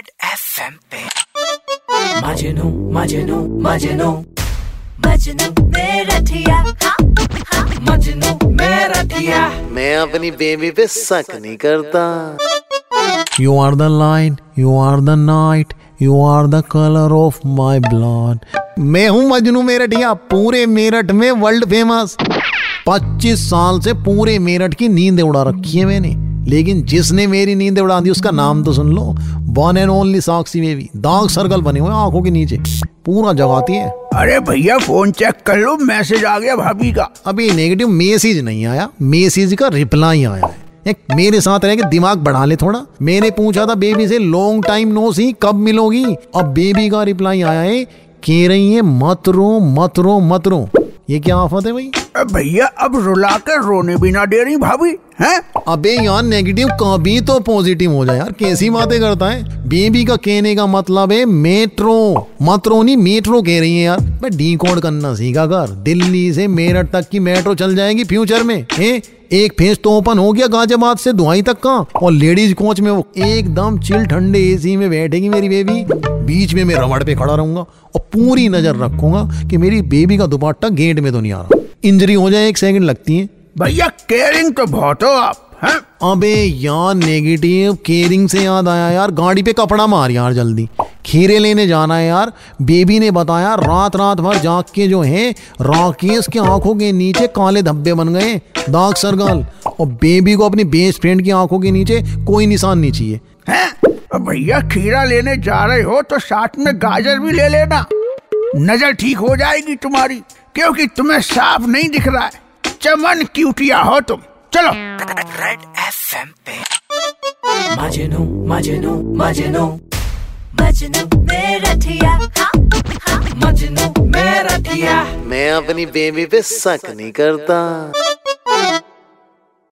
Red FM पे। मजनू मजनू मजनू। मजनू मेरा ठिया। हाँ, हाँ, मजनू मेरा मैं अपनी बेबी पे शक नहीं करता। You are the light, you are the night, you are the color of my blood. मैं हूँ मजनू मेरठिया पूरे मेरठ में वर्ल्ड फ़ेमस 25 साल से पूरे मेरठ की नींद उड़ा रखी है मैंने। लेकिन जिसने मेरी नींद उड़ा दी उसका नाम तो सुन लो। One and only Sakshi baby दाग सर्कल बने हुए आँखों के नीचे। पूरा जगाती है। अरे भैया फ़ोन चेक कर लो। मैसेज आ गया भाभी का। अभी नेगेटिव मैसेज नहीं आया। मैसेज का रिप्लाई आया है। एक मेरे साथ रह के दिमाग बढ़ा ले थोड़ा। मैंने पूछा था बेबी से लॉन्ग टाइम नो सी कब मिलोगी? अब बेबी का रिप्लाई आया है कह रही है मत रो मत रो मत रो। ये क्या आफत है भाई? भैया, अब रुला कर रोने भी ना दे रही भाभी, हैं? अबे यार नेगेटिव कभी तो पॉजिटिव हो जाए यार। कैसी बातें करता है? बेबी का कहने का मतलब है मेट्रो मतरो नहीं मेट्रो कह रही है यार। मैं डी कोड करना सीखा कर। दिल्ली से मेरठ तक की मेट्रो चल जाएगी फ्यूचर में, है? एक फेस तो ओपन हो गया गाजियाबाद से दुआई तक का। और लेडीज़ कोच में वो एकदम चिल ठंडे एसी में बैठेगी मेरी बेबी बीच में मैं रबड़ पे खड़ा रहूँगा और पूरी नज़र रखूँगा कि मेरी बेबी का दुपट्टा गेट में तो नहीं आ रहा। इंजरी हो जाए एक सेकंड लगती है। भैया केयरिंग तो बहुत हो आप हैं? अबे यार नेगेटिव केयरिंग से याद आया यार। गाड़ी पे कपड़ा मार यार जल्दी। खीरे लेने जाना है यार। बेबी ने बताया रात रात भर जाग के जो है राकेश के आँखों के नीचे काले धब्बे बन गए। दाग सरगल और बेबी को अपनी बेस्ट फ्रेंड की आँखों के नीचे कोई निशान नहीं चाहिए। भैया खीरा लेने जा रहे हो तो साथ में गाजर भी ले लेना। नज़र ठीक हो जाएगी तुम्हारी क्योंकि तुम्हें साफ़ नहीं दिख रहा है। चमन क्यूटिया हो तुम। चलो। रेड एफएम पे। मजनू मजनू मजनू। मजनू मेरा हाँ, हाँ, मजनू मेरा मैं अपनी बेबी पे शक नहीं करता।